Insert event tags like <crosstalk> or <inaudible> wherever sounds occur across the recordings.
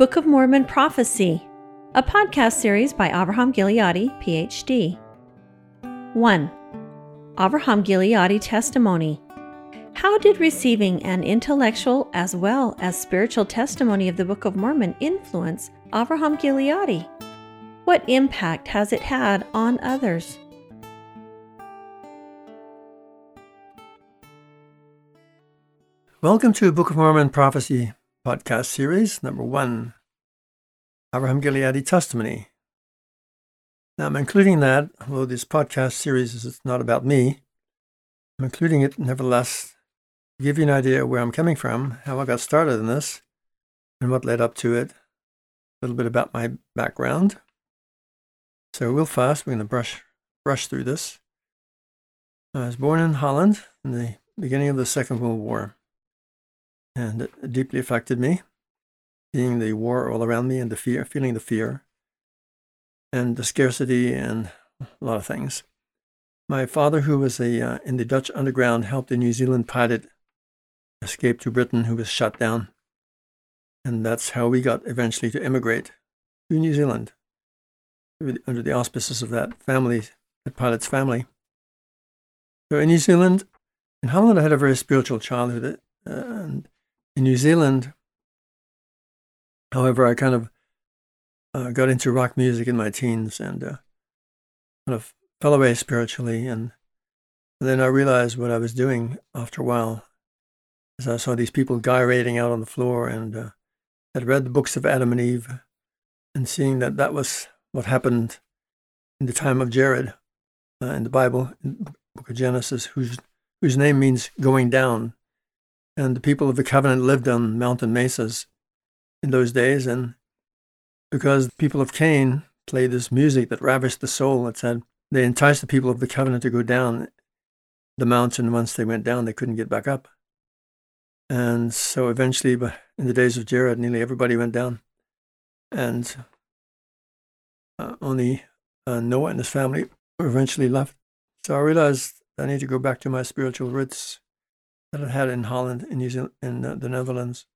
Book of Mormon Prophecy, a podcast series by Avraham Gileadi, PhD. 1. Avraham Gileadi Testimony. How did receiving an intellectual as well as spiritual testimony of the Book of Mormon influence Avraham Gileadi? What impact has it had on others? Welcome to Book of Mormon Prophecy podcast series, number one Avraham Gileadi Testimony. Now, I'm including that, although this podcast series is not about me, I'm including it nevertheless to give you an idea where I'm coming from, how I got started in this, and what led up to it, a little bit about my background. So, real fast, we're going to brush, brush through this. I was born in Holland in the beginning of the Second World War and it deeply affected me, seeing the war all around me and the fear, feeling the fear and the scarcity and a lot of things. My father, who was a uh, in the Dutch underground, helped a New Zealand pilot escape to Britain who was shot down. And that's how we got eventually to immigrate to New Zealand under the auspices of that family, the pilot's family. So in New Zealand, in Holland, I had a very spiritual childhood. Uh, and in New Zealand, however, I kind of uh, got into rock music in my teens and uh, kind of fell away spiritually. And, then I realized what I was doing after a while as I saw these people gyrating out on the floor and uh, had read the books of Adam and Eve and seeing that that was what happened in the time of Jared uh, in the Bible, in the book of Genesis, whose, whose name means going down and the people of the covenant lived on mountain mesas in those days. And because the people of Cain played this music that ravished the soul, it said they enticed the people of the covenant to go down the mountain. Once they went down, they couldn't get back up. And so eventually, in the days of Jared, nearly everybody went down. And uh, only uh, Noah and his family were eventually left. So I realized I need to go back to my spiritual roots that I had in Holland, in New Zealand, in the Netherlands.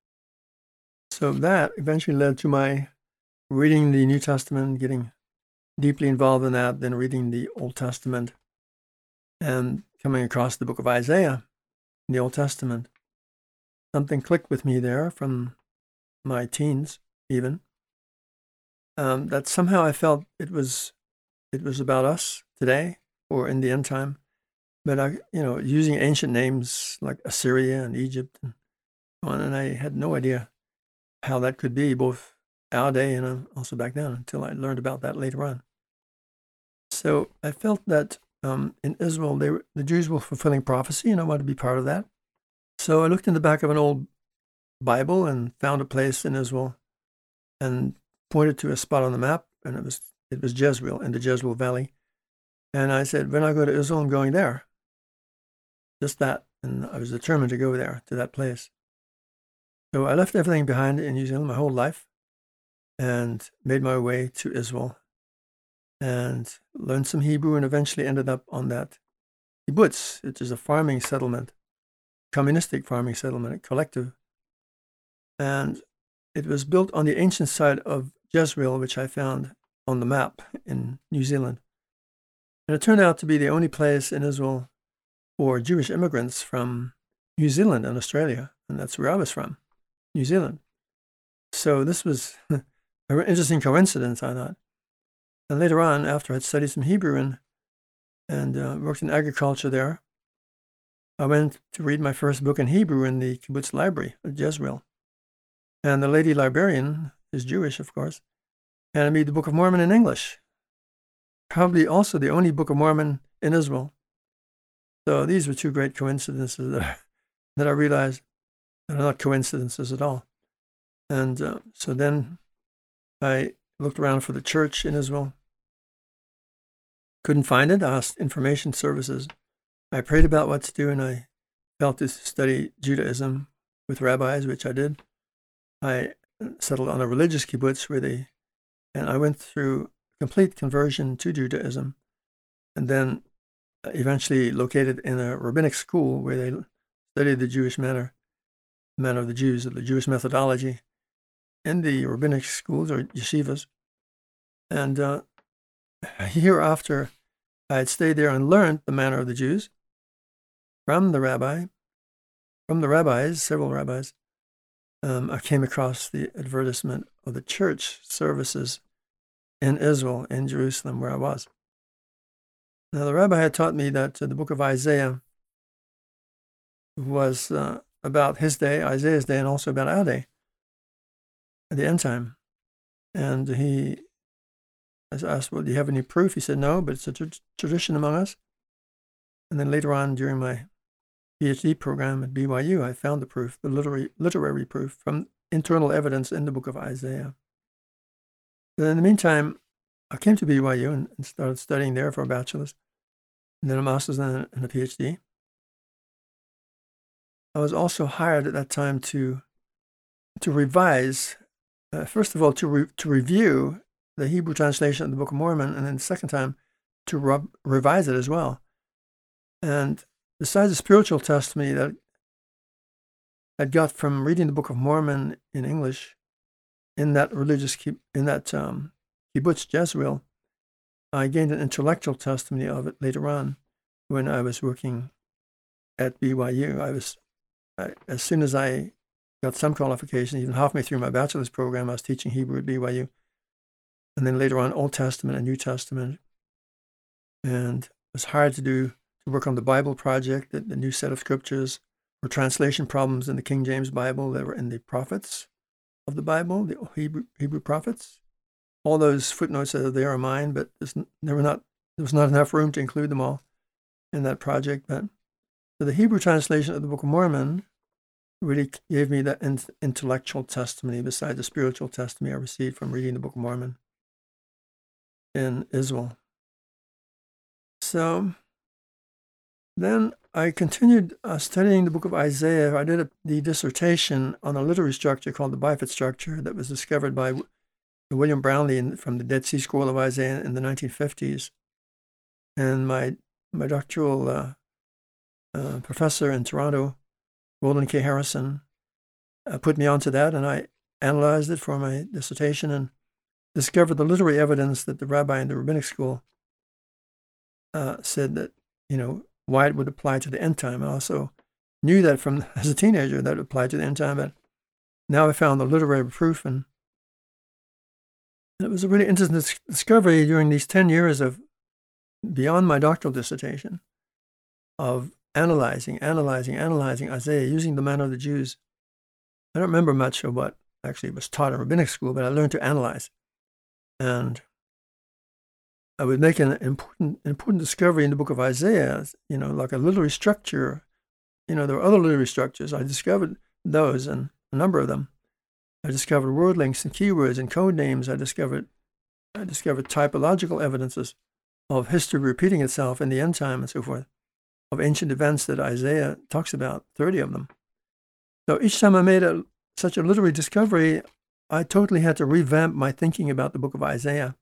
So that eventually led to my reading the New Testament, getting deeply involved in that, then reading the Old Testament, and coming across the book of Isaiah in the Old Testament. Something clicked with me there from my teens, even. Um, that somehow I felt it was it was about us today or in the end time but I, you know, using ancient names like Assyria and Egypt and on, and I had no idea how that could be, both our day and uh, also back then, until I learned about that later on. So I felt that um, in Israel, they were, the Jews were fulfilling prophecy, and I wanted to be part of that. So I looked in the back of an old Bible and found a place in Israel, and pointed to a spot on the map, and it was it was Jezreel in the Jezreel Valley. And I said, when I go to Israel, I'm going there just that. And I was determined to go there, to that place. So I left everything behind in New Zealand my whole life and made my way to Israel and learned some Hebrew and eventually ended up on that kibbutz, which is a farming settlement, communistic farming settlement, collective. And it was built on the ancient site of Jezreel, which I found on the map in New Zealand. And it turned out to be the only place in Israel or Jewish immigrants from New Zealand and Australia, and that's where I was from, New Zealand. So this was <laughs> an interesting coincidence, I thought. And later on, after I'd studied some Hebrew and, and uh, worked in agriculture there, I went to read my first book in Hebrew in the kibbutz library at Jezreel. And the lady librarian is Jewish, of course, handed me the Book of Mormon in English. Probably also the only Book of Mormon in Israel so these were two great coincidences that, <laughs> that I realized that are not coincidences at all. And uh, so then I looked around for the church in Israel. Couldn't find it. I asked information services. I prayed about what to do, and I felt to study Judaism with rabbis, which I did. I settled on a religious kibbutz where they, and I went through complete conversion to Judaism. And then eventually located in a rabbinic school where they studied the Jewish manner, manner of the Jews, the Jewish methodology. in the rabbinic schools or yeshivas. And uh, <laughs> hereafter, I had stayed there and learned the manner of the Jews from the rabbi, from the rabbis, several rabbis. Um, I came across the advertisement of the church services in Israel, in Jerusalem, where I was. Now, the rabbi had taught me that uh, the book of Isaiah was uh, about his day, Isaiah's day, and also about our day at the end time. And he I asked, Well, do you have any proof? He said, No, but it's a tra- tradition among us. And then later on, during my PhD program at BYU, I found the proof, the literary, literary proof from internal evidence in the book of Isaiah. But in the meantime, I came to BYU and started studying there for a bachelor's, and then a master's and a, PhD. I was also hired at that time to to revise, uh, first of all, to re- to review the Hebrew translation of the Book of Mormon, and then the second time to re- revise it as well. And besides the spiritual testimony that I'd got from reading the Book of Mormon in English, in that religious in that um, kibbutz Jezreel, I gained an intellectual testimony of it later on when I was working at BYU. I was I, as soon as I got some qualification, even halfway through my bachelor's program, I was teaching Hebrew at BYU, and then later on Old Testament and New Testament. And it was hard to do to work on the Bible project, the, the new set of scriptures, or translation problems in the King James Bible that were in the prophets of the Bible, the Hebrew, Hebrew prophets. All those footnotes that are there are mine, but there, were not, there was not enough room to include them all in that project. But the Hebrew translation of the Book of Mormon really gave me that in, intellectual testimony besides the spiritual testimony I received from reading the Book of Mormon in Israel. So then I continued uh, studying the book of Isaiah. I did a, the dissertation on a literary structure called the Bifid structure that was discovered by William Brownlee in, from the Dead Sea Scroll of Isaiah in the 1950s. And my, my doctoral uh, uh, professor in Toronto, Roland K. Harrison, uh, put me onto that, and I analyzed it for my dissertation and discovered the literary evidence that the rabbi in the rabbinic school uh, said that, you know, why it would apply to the end time. I also knew that from <laughs> as a teenager that it applied to the end time, but now I found the literary proof, and, and it was a really interesting discovery during these 10 years of beyond my doctoral dissertation of analyzing, analyzing, analyzing Isaiah using the manner of the Jews. I don't remember much of what actually was taught in rabbinic school, but I learned to analyze. And I would make an important, important discovery in the book of Isaiah, you know, like a literary structure. You know, there were other literary structures. I discovered those and a number of them. I discovered word links and keywords and code names. I discovered, I discovered typological evidences of history repeating itself in the end time and so forth of ancient events that Isaiah talks about, 30 of them. So each time I made a, such a literary discovery, I totally had to revamp my thinking about the book of Isaiah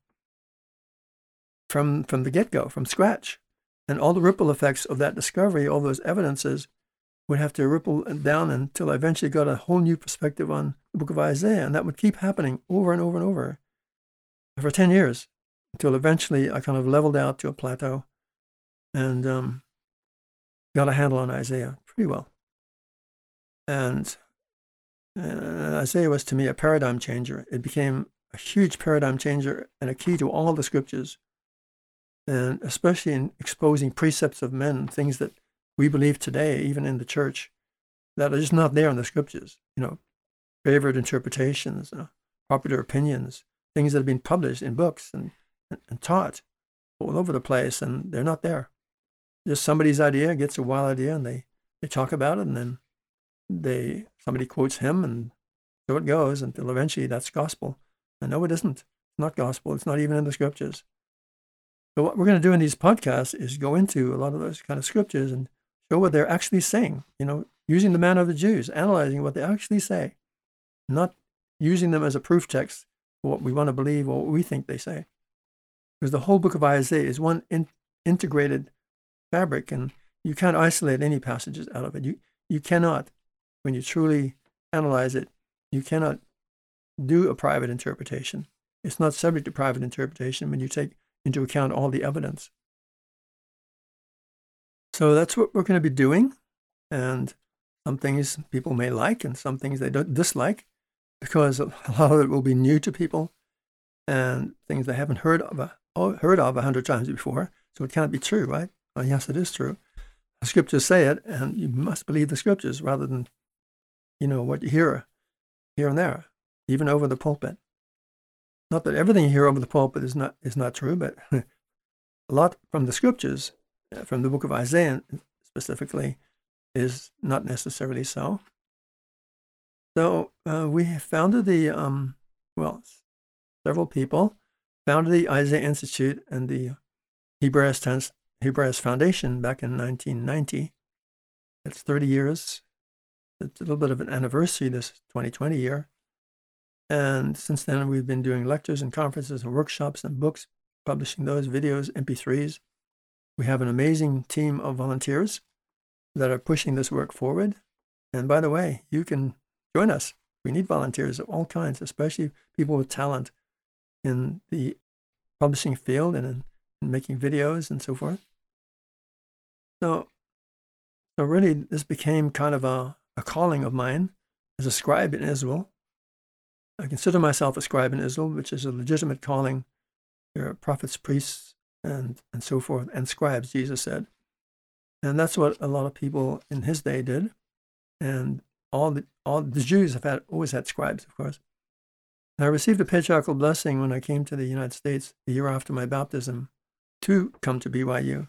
from, from the get go, from scratch. And all the ripple effects of that discovery, all those evidences, would have to ripple down until I eventually got a whole new perspective on the book of Isaiah. And that would keep happening over and over and over for 10 years until eventually I kind of leveled out to a plateau. And um, got a handle on Isaiah pretty well. And uh, Isaiah was to me a paradigm changer. It became a huge paradigm changer and a key to all the scriptures, and especially in exposing precepts of men, things that we believe today, even in the church, that are just not there in the scriptures. You know, favorite interpretations, uh, popular opinions, things that have been published in books and, and, and taught all over the place, and they're not there just somebody's idea gets a wild idea and they, they talk about it and then they somebody quotes him and so it goes until eventually that's gospel. And no, it isn't. It's not gospel. It's not even in the scriptures. So what we're going to do in these podcasts is go into a lot of those kind of scriptures and show what they're actually saying, you know, using the manner of the Jews, analyzing what they actually say, not using them as a proof text for what we want to believe or what we think they say. Because the whole book of Isaiah is one in, integrated fabric, and you can't isolate any passages out of it. You you cannot, when you truly analyze it, you cannot do a private interpretation. It's not subject to private interpretation when you take into account all the evidence. So that's what we're going to be doing. And some things people may like and some things they don't dislike because a <laughs> lot of it will be new to people and things they haven't heard of, uh, heard of a hundred times before. So it can't be true, right? Well, yes, it is true. The scriptures say it, and you must believe the scriptures rather than, you know, what you hear here and there, even over the pulpit. Not that everything you hear over the pulpit is not is not true, but <laughs> a lot from the scriptures, from the book of Isaiah specifically, is not necessarily so. So uh, we founded the um, well, several people founded the Isaiah Institute and the Hebraeus, Hebraeus Foundation back in 1990. It's 30 years. It's a little bit of an anniversary this 2020 year. And since then, we've been doing lectures and conferences and workshops and books, publishing those videos, MP3s. We have an amazing team of volunteers that are pushing this work forward. And by the way, you can join us. We need volunteers of all kinds, especially people with talent in the publishing field and in, in making videos and so forth. So, so really, this became kind of a, a calling of mine as a scribe in Israel. I consider myself a scribe in Israel, which is a legitimate calling. There are prophets, priests, and, and so forth, and scribes, Jesus said. And that's what a lot of people in his day did. And all the, all the Jews have had, always had scribes, of course. And I received a patriarchal blessing when I came to the United States a year after my baptism to come to BYU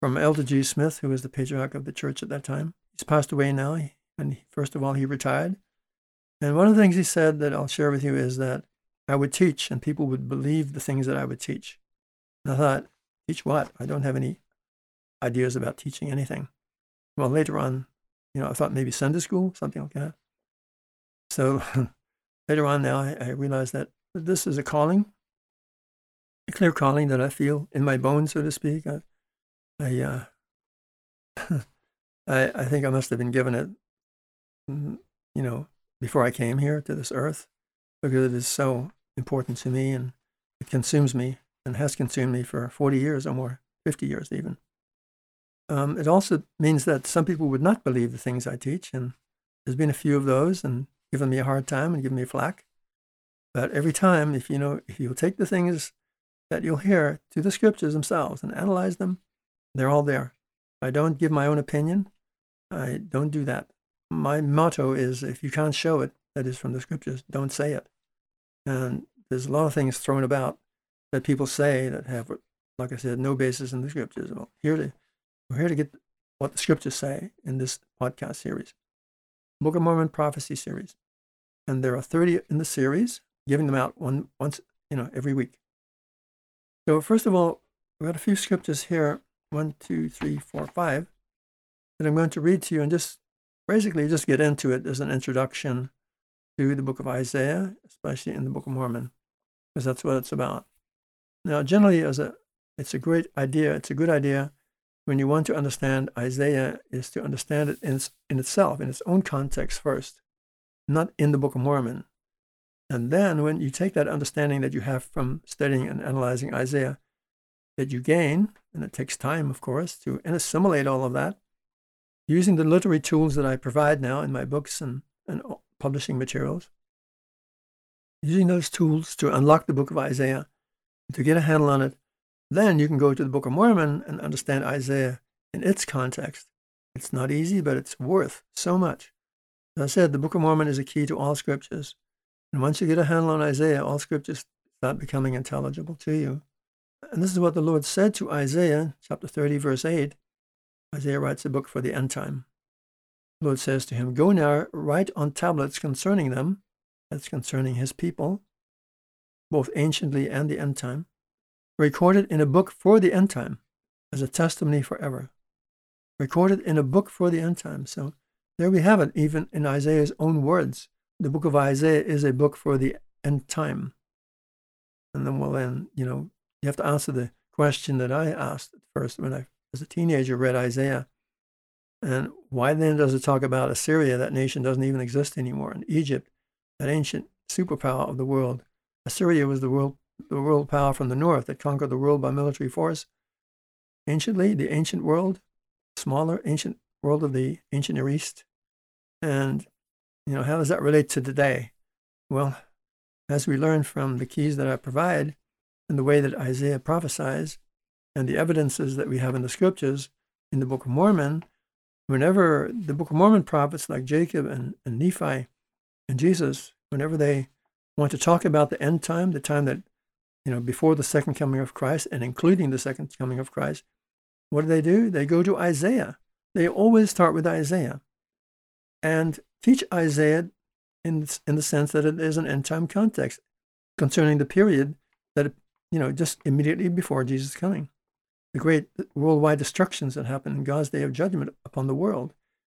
from Eldred G. Smith, who was the patriarch of the church at that time. He's passed away now. And first of all, he retired. And one of the things he said that I'll share with you is that I would teach and people would believe the things that I would teach. And I thought, teach what? I don't have any ideas about teaching anything. Well, later on, you know, I thought maybe Sunday school, something like that. So <laughs> later on now, I, I realized that this is a calling, a clear calling that I feel in my bones, so to speak. I, I, uh, <laughs> I, I think I must have been given it, mm, you know, before I came here to this earth, because it is so important to me and it consumes me and has consumed me for 40 years or more, 50 years even. Um, it also means that some people would not believe the things I teach, and there's been a few of those and given me a hard time and given me flack. But every time, if you know, if you'll take the things that you'll hear to the scriptures themselves and analyze them, they're all there. I don't give my own opinion. I don't do that. My motto is if you can't show it, that is from the scriptures, don't say it. And there's a lot of things thrown about that people say that have, like I said, no basis in the scriptures. Well, here to we're here to get what the scriptures say in this podcast series, Book of Mormon Prophecy series. And there are 30 in the series, giving them out one once, you know, every week. So first of all, we've got a few scriptures here, one, two, three, four, five, that I'm going to read to you and just basically just get into it as an introduction to the book of Isaiah, especially in the Book of Mormon, because that's what it's about. Now, generally, as a it's a great idea. It's a good idea when you want to understand Isaiah is to understand it in, its, in itself, in its own context first, not in the Book of Mormon. And then when you take that understanding that you have from studying and analyzing Isaiah, that you gain, and it takes time, of course, to assimilate all of that, using the literary tools that I provide now in my books and, and publishing materials, using those tools to unlock the book of Isaiah, to get a handle on it, then you can go to the Book of Mormon and understand Isaiah in its context. It's not easy, but it's worth so much. As I said, the Book of Mormon is a key to all scriptures. And once you get a handle on Isaiah, all scriptures start becoming intelligible to you. And this is what the Lord said to Isaiah, chapter 30, verse 8. Isaiah writes a book for the end time. The Lord says to him, Go now, write on tablets concerning them, that's concerning his people, both anciently and the end time, recorded in a book for the end time as a testimony forever. Recorded in a book for the end time. So there we have it, even in Isaiah's own words. The book of Isaiah is a book for the end time. And then, well, then, you know, you have to answer the question that I asked at first when I, as a teenager, read Isaiah. And why then does it talk about Assyria? That nation doesn't even exist anymore. And Egypt, that ancient superpower of the world. Assyria was the world, the world power from the north that conquered the world by military force. Anciently, the ancient world, smaller ancient world of the ancient Near East. And, you know, how does that relate to today? Well, as we learn from the keys that I provide and the way that Isaiah prophesies and the evidences that we have in the scriptures in the Book of Mormon, whenever the Book of Mormon prophets like Jacob and, and Nephi and Jesus, whenever they want to talk about the end time, the time that, you know, before the second coming of Christ and including the second coming of Christ, what do they do? They go to Isaiah. They always start with Isaiah and teach Isaiah in, in the sense that it is an end time context concerning the period that, you know, just immediately before Jesus' coming. The great worldwide destructions that happen in God's day of judgment upon the world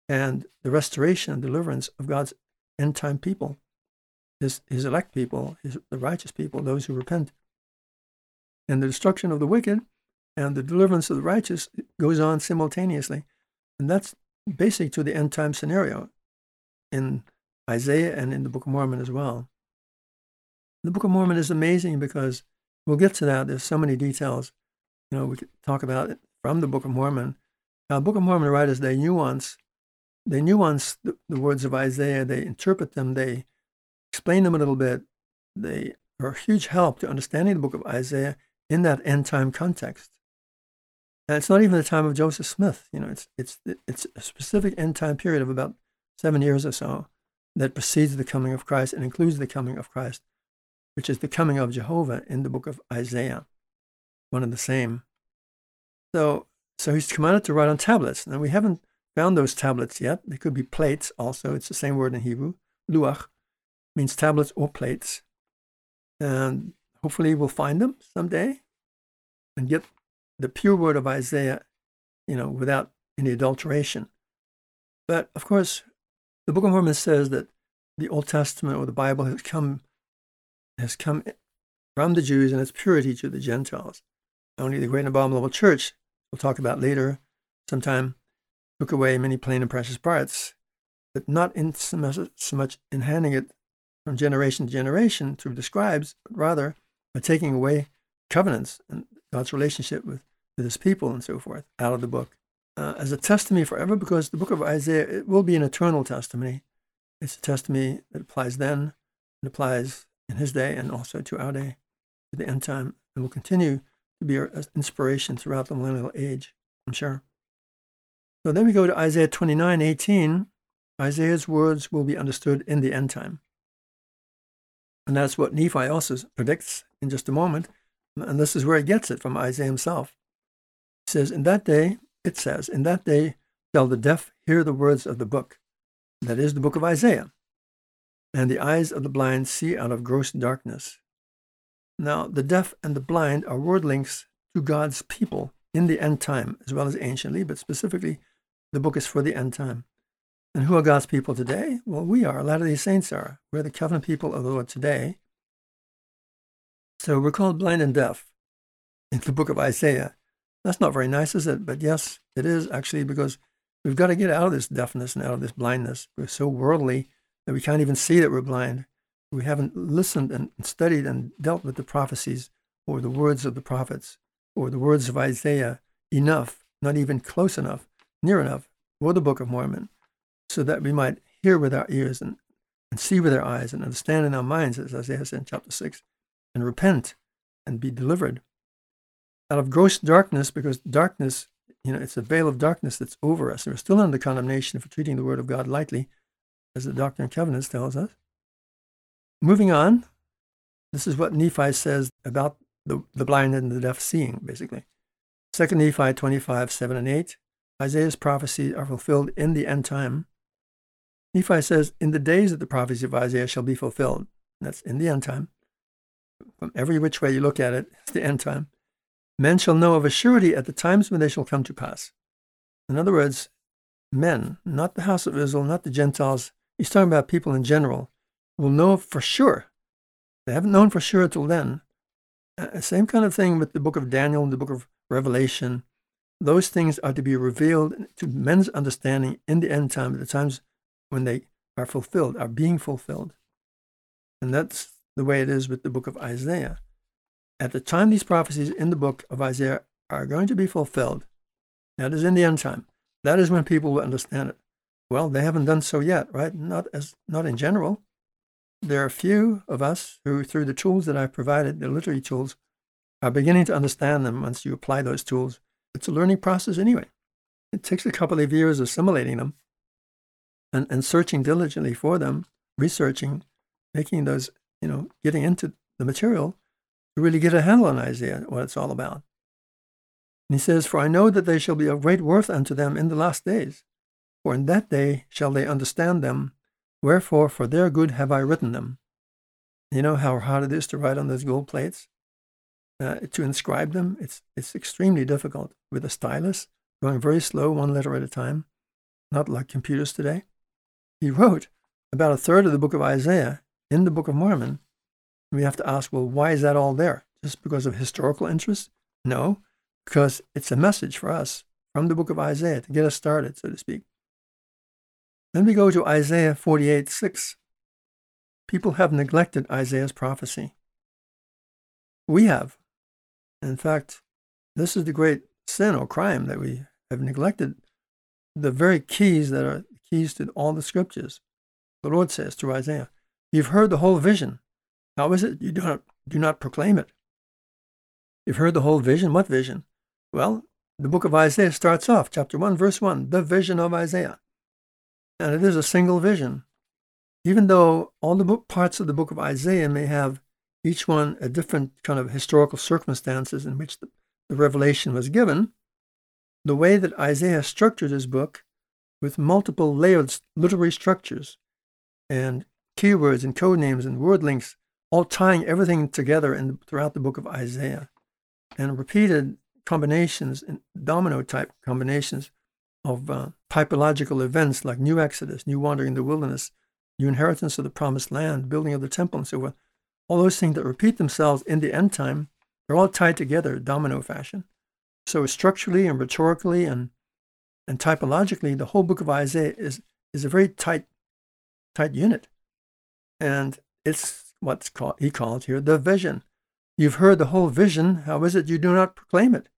and the restoration and deliverance of God's end time people, his, his elect people, his, the righteous people, those who repent. And the destruction of the wicked and the deliverance of the righteous goes on simultaneously. And that's basic to the end time scenario in Isaiah and in the Book of Mormon as well. The Book of Mormon is amazing because we'll get to that. There's so many details. You know, we could talk about it from the Book of Mormon. Now, Book of Mormon writers, they nuance, they nuance the, the words of Isaiah, they interpret them, they explain them a little bit. They are a huge help to understanding the book of Isaiah in that end time context. And it's not even the time of Joseph Smith. You know, it's it's it's a specific end time period of about seven years or so that precedes the coming of Christ and includes the coming of Christ, which is the coming of Jehovah in the book of Isaiah, one and the same. So, so he's commanded to write on tablets. Now, we haven't found those tablets yet. They could be plates also. It's the same word in Hebrew. Luach means tablets or plates. And hopefully we'll find them someday and get the pure word of Isaiah, you know, without any adulteration. But of course, the Book of Mormon says that the Old Testament or the Bible has come has come from the Jews in its purity to the Gentiles. Only the great and abominable church, we'll talk about later sometime, took away many plain and precious parts, but not in so much, so much in handing it from generation to generation through the scribes, but rather by taking away covenants and God's relationship with, with his people and so forth out of the book uh, as a testimony forever because the book of Isaiah it will be an eternal testimony. It's a testimony that applies then and applies in his day and also to our day, to the end time, and will continue to be an inspiration throughout the millennial age, I'm sure. So then we go to Isaiah 29 18. Isaiah's words will be understood in the end time. And that's what Nephi also predicts in just a moment. And this is where he gets it from Isaiah himself. He says, In that day, it says, In that day shall the deaf hear the words of the book, that is the book of Isaiah, and the eyes of the blind see out of gross darkness. Now, the deaf and the blind are word links to God's people in the end time, as well as anciently, but specifically, the book is for the end time. And who are God's people today? Well, we are. Of these saints are. We're the covenant people of the Lord today. So we're called blind and deaf in the book of Isaiah. That's not very nice, is it? But yes, it is actually because we've got to get out of this deafness and out of this blindness. We're so worldly that we can't even see that we're blind. We haven't listened and studied and dealt with the prophecies or the words of the prophets or the words of Isaiah enough, not even close enough, near enough, or the Book of Mormon, so that we might hear with our ears and, and see with our eyes and understand in our minds, as Isaiah said in chapter 6, and repent and be delivered out of gross darkness, because darkness, you know, it's a veil of darkness that's over us. We're still under condemnation for treating the Word of God lightly, as the Doctrine and Covenants tells us. Moving on, this is what Nephi says about the, the blind and the deaf seeing, basically. 2 Nephi 25, 7 and 8. Isaiah's prophecies are fulfilled in the end time. Nephi says, In the days that the prophecy of Isaiah shall be fulfilled. That's in the end time. From every which way you look at it, it's the end time. Men shall know of a surety at the times when they shall come to pass. In other words, men, not the house of Israel, not the Gentiles, he's talking about people in general, will know for sure. They haven't known for sure until then. Uh, same kind of thing with the book of Daniel and the book of Revelation. Those things are to be revealed to men's understanding in the end time, at the times when they are fulfilled, are being fulfilled. And that's the way it is with the book of Isaiah. At the time these prophecies in the book of Isaiah are going to be fulfilled, that is in the end time. That is when people will understand it. Well, they haven't done so yet, right? Not as not in general. There are a few of us who, through the tools that I've provided, the literary tools, are beginning to understand them once you apply those tools. It's a learning process anyway. It takes a couple of years assimilating them and, and searching diligently for them, researching, making those, you know, getting into the material to really get a handle on Isaiah, what it's all about. And he says, For I know that they shall be of great worth unto them in the last days. For in that day shall they understand them. Wherefore, for their good have I written them. You know how hard it is to write on those gold plates? Uh, to inscribe them, it's, it's extremely difficult with a stylus, going very slow, one letter at a time, not like computers today. He wrote about a third of the book of Isaiah in the Book of Mormon. We have to ask, well, why is that all there? Just because of historical interest? No, because it's a message for us from the book of Isaiah to get us started, so to speak. Then we go to Isaiah 48 6. People have neglected Isaiah's prophecy. We have. In fact, this is the great sin or crime that we have neglected the very keys that are keys to all the scriptures. The Lord says to Isaiah, You've heard the whole vision. How is it you do not, do not proclaim it? You've heard the whole vision? What vision? Well, the book of Isaiah starts off, chapter 1, verse 1, the vision of Isaiah. And it is a single vision. Even though all the book, parts of the book of Isaiah may have each one a different kind of historical circumstances in which the, the revelation was given, the way that Isaiah structured his book with multiple layered literary structures and keywords and code names and word links, all tying everything together in, throughout the book of Isaiah, and repeated combinations domino type combinations of uh, typological events like new exodus, new wandering in the wilderness, new inheritance of the promised land, building of the temple, and so forth. All those things that repeat themselves in the end time, they're all tied together, domino fashion. So structurally and rhetorically and and typologically, the whole book of Isaiah is is a very tight tight unit, and it's what's called he called here the vision. You've heard the whole vision. How is it you do not proclaim it?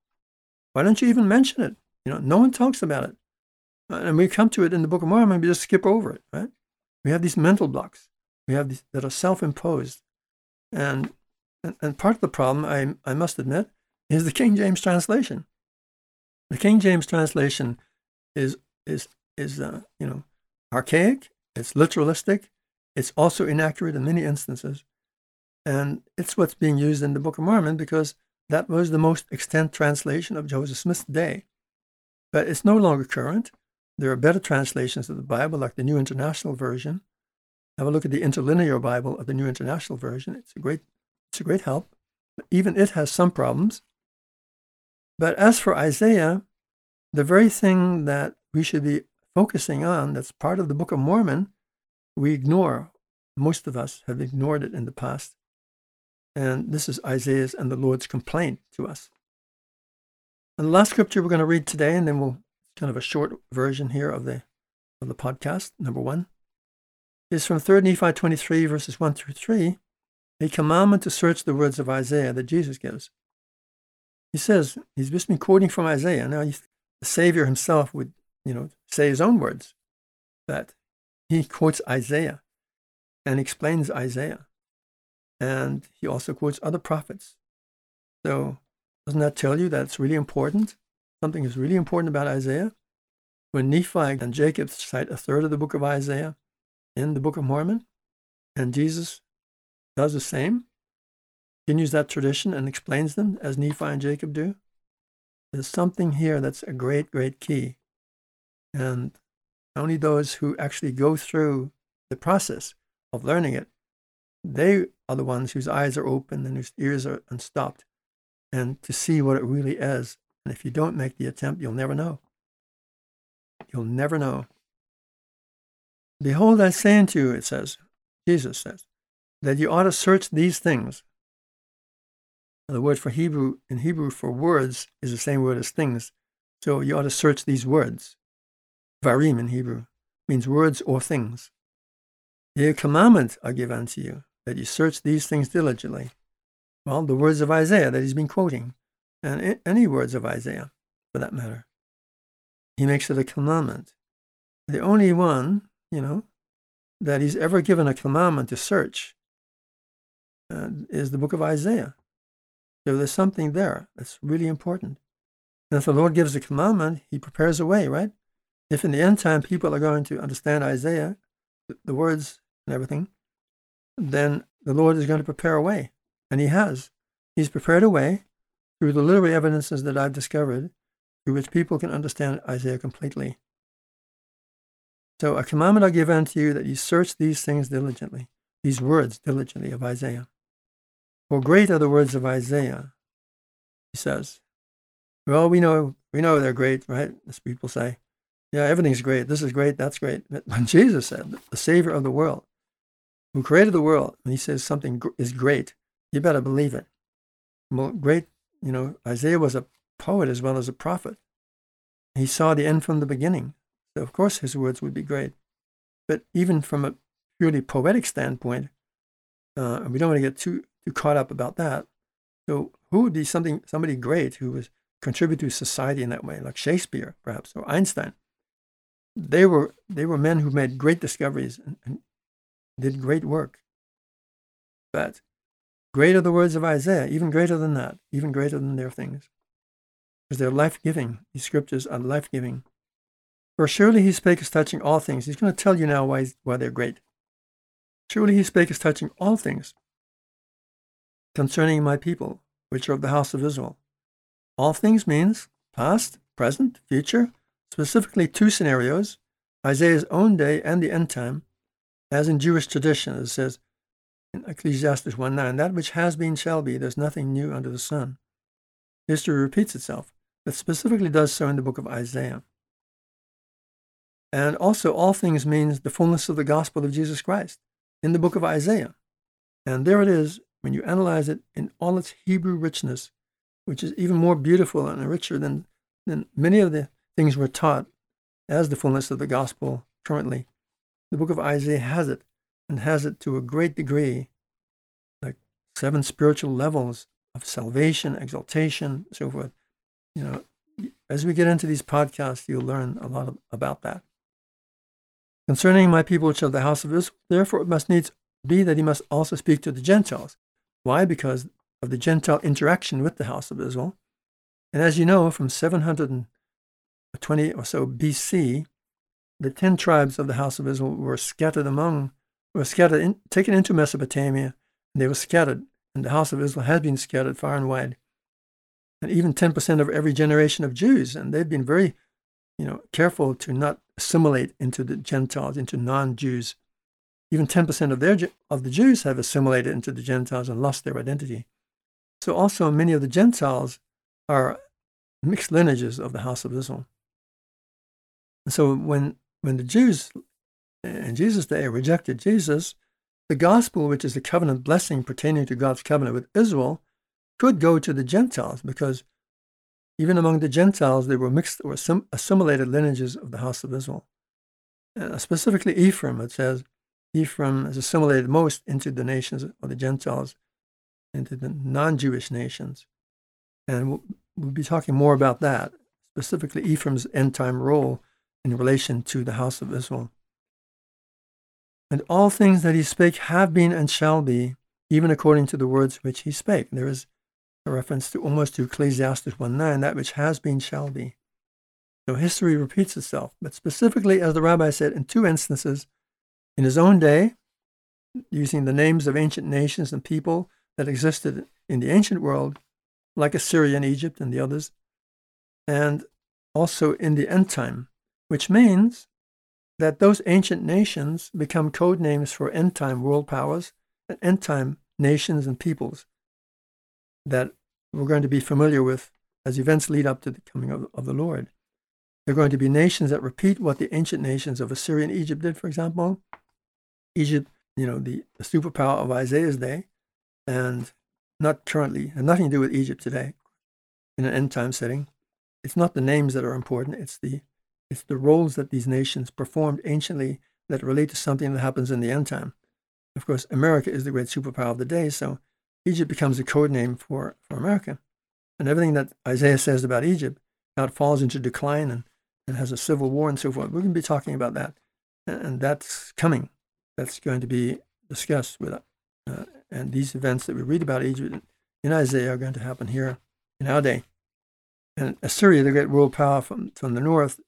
Why don't you even mention it? You know, no one talks about it. And we come to it in the Book of Mormon, we just skip over it, right? We have these mental blocks. We have these that are self-imposed. And, and, and part of the problem, I, I must admit, is the King James translation. The King James translation is, is, is uh, you know, archaic, it's literalistic, it's also inaccurate in many instances. And it's what's being used in the Book of Mormon because that was the most extant translation of Joseph Smith's day. But it's no longer current. There are better translations of the Bible, like the New International Version. Have a look at the Interlinear Bible of the New International Version. It's a great, it's a great help. Even it has some problems. But as for Isaiah, the very thing that we should be focusing on, that's part of the Book of Mormon, we ignore. Most of us have ignored it in the past. And this is Isaiah's and the Lord's complaint to us. And the last scripture we're going to read today, and then we'll kind of a short version here of the of the podcast, number one, is from 3 Nephi 23, verses 1 through 3, a commandment to search the words of Isaiah that Jesus gives. He says, he's just been quoting from Isaiah. Now, the Savior himself would, you know, say his own words, that he quotes Isaiah and explains Isaiah. And he also quotes other prophets. So doesn't that tell you that it's really important? Something is really important about Isaiah. When Nephi and Jacob cite a third of the book of Isaiah in the Book of Mormon, and Jesus does the same, continues that tradition and explains them as Nephi and Jacob do, there's something here that's a great, great key. And only those who actually go through the process of learning it, they are the ones whose eyes are open and whose ears are unstopped and to see what it really is. And if you don't make the attempt, you'll never know. You'll never know. Behold, I say unto you, it says, Jesus says, that you ought to search these things. The word for Hebrew, in Hebrew for words, is the same word as things. So you ought to search these words. Varim in Hebrew means words or things. A commandment I give unto you. that you search these things diligently. Well, the words of Isaiah that he's been quoting, and any words of Isaiah for that matter. He makes it a commandment. The only one, you know, that he's ever given a commandment to search uh, is the book of Isaiah. So there's something there that's really important. And if the Lord gives a commandment, he prepares a way, right? If in the end time people are going to understand Isaiah, the words and everything, then the Lord is going to prepare a way. And he has. He's prepared a way through the literary evidences that I've discovered through which people can understand Isaiah completely. So, a commandment I give unto you that you search these things diligently, these words diligently of Isaiah. For great are the words of Isaiah, he says. Well, we know we know they're great, right? As people say, yeah, everything's great. This is great. That's great. But when Jesus said, the Savior of the world, who created the world, and he says something is great, you better believe it. Well, great, you know, Isaiah was a poet as well as a prophet. He saw the end from the beginning. So, of course, his words would be great. But even from a purely poetic standpoint, uh, we don't want to get too, too caught up about that. So, who would be something, somebody great who was contribute to society in that way, like Shakespeare, perhaps, or Einstein? They were, they were men who made great discoveries and, and did great work. But great are the words of Isaiah, even greater than that, even greater than their things because they're life giving. These scriptures are life giving. For surely he spake as touching all things. He's going to tell you now why, why they're great. Surely he spake as touching all things concerning my people, which are of the house of Israel. All things means past, present, future, specifically two scenarios Isaiah's own day and the end time, as in Jewish tradition. It says in Ecclesiastes 1 9, that which has been shall be, there's nothing new under the sun. History repeats itself but specifically does so in the book of Isaiah. And also, all things means the fullness of the gospel of Jesus Christ in the book of Isaiah. And there it is when you analyze it in all its Hebrew richness, which is even more beautiful and richer than, than many of the things we're taught as the fullness of the gospel currently. The book of Isaiah has it, and has it to a great degree, like seven spiritual levels of salvation, exaltation, so forth you know, as we get into these podcasts, you'll learn a lot of, about that. Concerning my people which are the house of Israel, therefore it must needs be that he must also speak to the Gentiles. Why? Because of the Gentile interaction with the house of Israel. And as you know, from 720 or so BC, the ten tribes of the house of Israel were scattered among, were scattered, in, taken into Mesopotamia, and they were scattered. And the house of Israel has been scattered far and wide and even 10% of every generation of Jews. And they've been very, you know, careful to not assimilate into the Gentiles, into non-Jews. Even 10% of their of the Jews have assimilated into the Gentiles and lost their identity. So also many of the Gentiles are mixed lineages of the house of Israel. And so when when the Jews in Jesus' day rejected Jesus, the gospel, which is the covenant blessing pertaining to God's covenant with Israel, could go to the Gentiles because even among the Gentiles, they were mixed or assimilated lineages of the house of Israel. Uh, specifically, Ephraim, it says, Ephraim is assimilated most into the nations of the Gentiles, into the non Jewish nations. And we'll, we'll be talking more about that, specifically Ephraim's end time role in relation to the house of Israel. And all things that he spake have been and shall be, even according to the words which he spake. There is a reference to almost to Ecclesiastes 1 9, that which has been shall be. So history repeats itself, but specifically, as the rabbi said, in two instances, in his own day, using the names of ancient nations and people that existed in the ancient world, like Assyria and Egypt and the others, and also in the end time, which means that those ancient nations become code names for end time world powers and end time nations and peoples that we're going to be familiar with as events lead up to the coming of, of the Lord. There are going to be nations that repeat what the ancient nations of Assyria and Egypt did, for example. Egypt, you know, the, the superpower of Isaiah's day, and not currently, and nothing to do with Egypt today in an end time setting. It's not the names that are important, it's the it's the roles that these nations performed anciently that relate to something that happens in the end time. Of course, America is the great superpower of the day, so Egypt becomes a code name for, for America. And everything that Isaiah says about Egypt, how it falls into decline and, and has a civil war and so forth, we're going to be talking about that. And, and that's coming. That's going to be discussed with uh, and these events that we read about Egypt in Isaiah are going to happen here in our day. And Assyria, the great world power from, from the north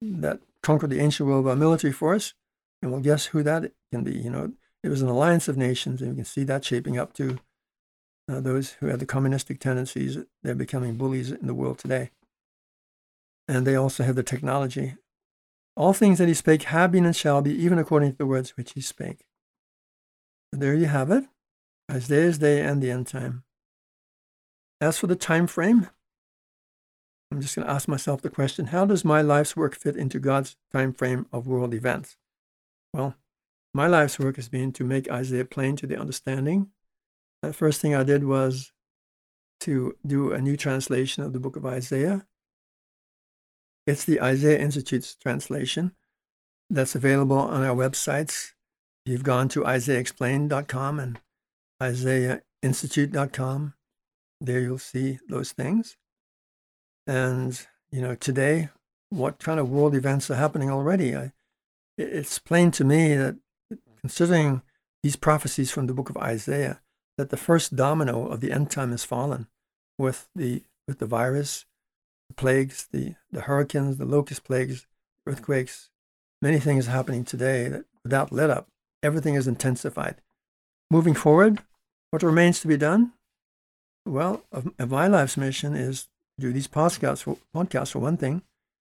that conquered the ancient world by military force, and well, guess who that can be? You know, it was an alliance of nations, and you can see that shaping up to uh, those who had the communistic tendencies. They're becoming bullies in the world today. And they also have the technology. All things that he spake have been and shall be, even according to the words which he spake. there you have it. Isaiah's day and the end time. As for the time frame, I'm just going to ask myself the question how does my life's work fit into God's time frame of world events? Well, my life's work has been to make Isaiah plain to the understanding. The first thing I did was to do a new translation of the book of Isaiah. It's the Isaiah Institute's translation that's available on our websites. You've gone to isaiahexplained.com and isaiahinstitute.com. There you'll see those things. And, you know, today, what kind of world events are happening already? I, it's plain to me that considering these prophecies from the book of Isaiah, that the first domino of the end time has fallen with the, with the virus, the plagues, the, the hurricanes, the locust plagues, earthquakes, many things happening today that without let up, everything is intensified. Moving forward, what remains to be done? Well, of, of my life's mission is do these podcasts for, podcasts for one thing,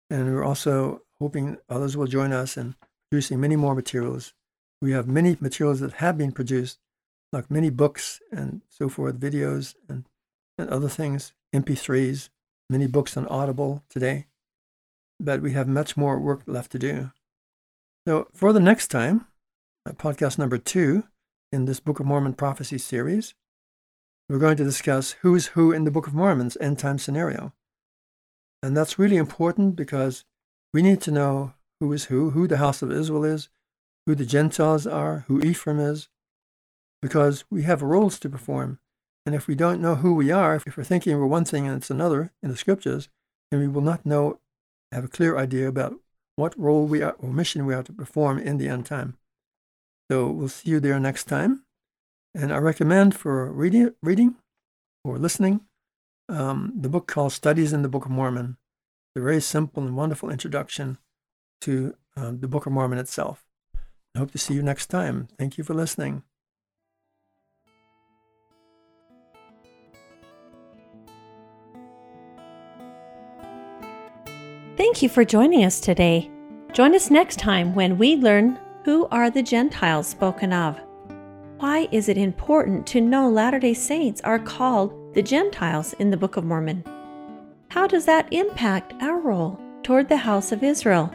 and we're also hoping others will join us in producing many more materials. We have many materials that have been produced, like many books and so forth, videos and, and other things, MP3s, many books on Audible today. But we have much more work left to do. So for the next time, podcast number two, in this Book of Mormon prophecy series, we're going to discuss who's who in the Book of Mormon's end time scenario. And that's really important because we need to know who is who, who the house of Israel is, who the Gentiles are, who Ephraim is, because we have roles to perform. And if we don't know who we are, if we're thinking we're one thing and it's another in the scriptures, then we will not know, have a clear idea about what role we are or mission we are to perform in the end time. So we'll see you there next time. And I recommend for reading, reading or listening um, the book called Studies in the Book of Mormon. It's a very simple and wonderful introduction to um, the Book of Mormon itself. I hope to see you next time. Thank you for listening. Thank you for joining us today. Join us next time when we learn who are the Gentiles spoken of? Why is it important to know Latter day Saints are called the Gentiles in the Book of Mormon? How does that impact our role toward the house of Israel?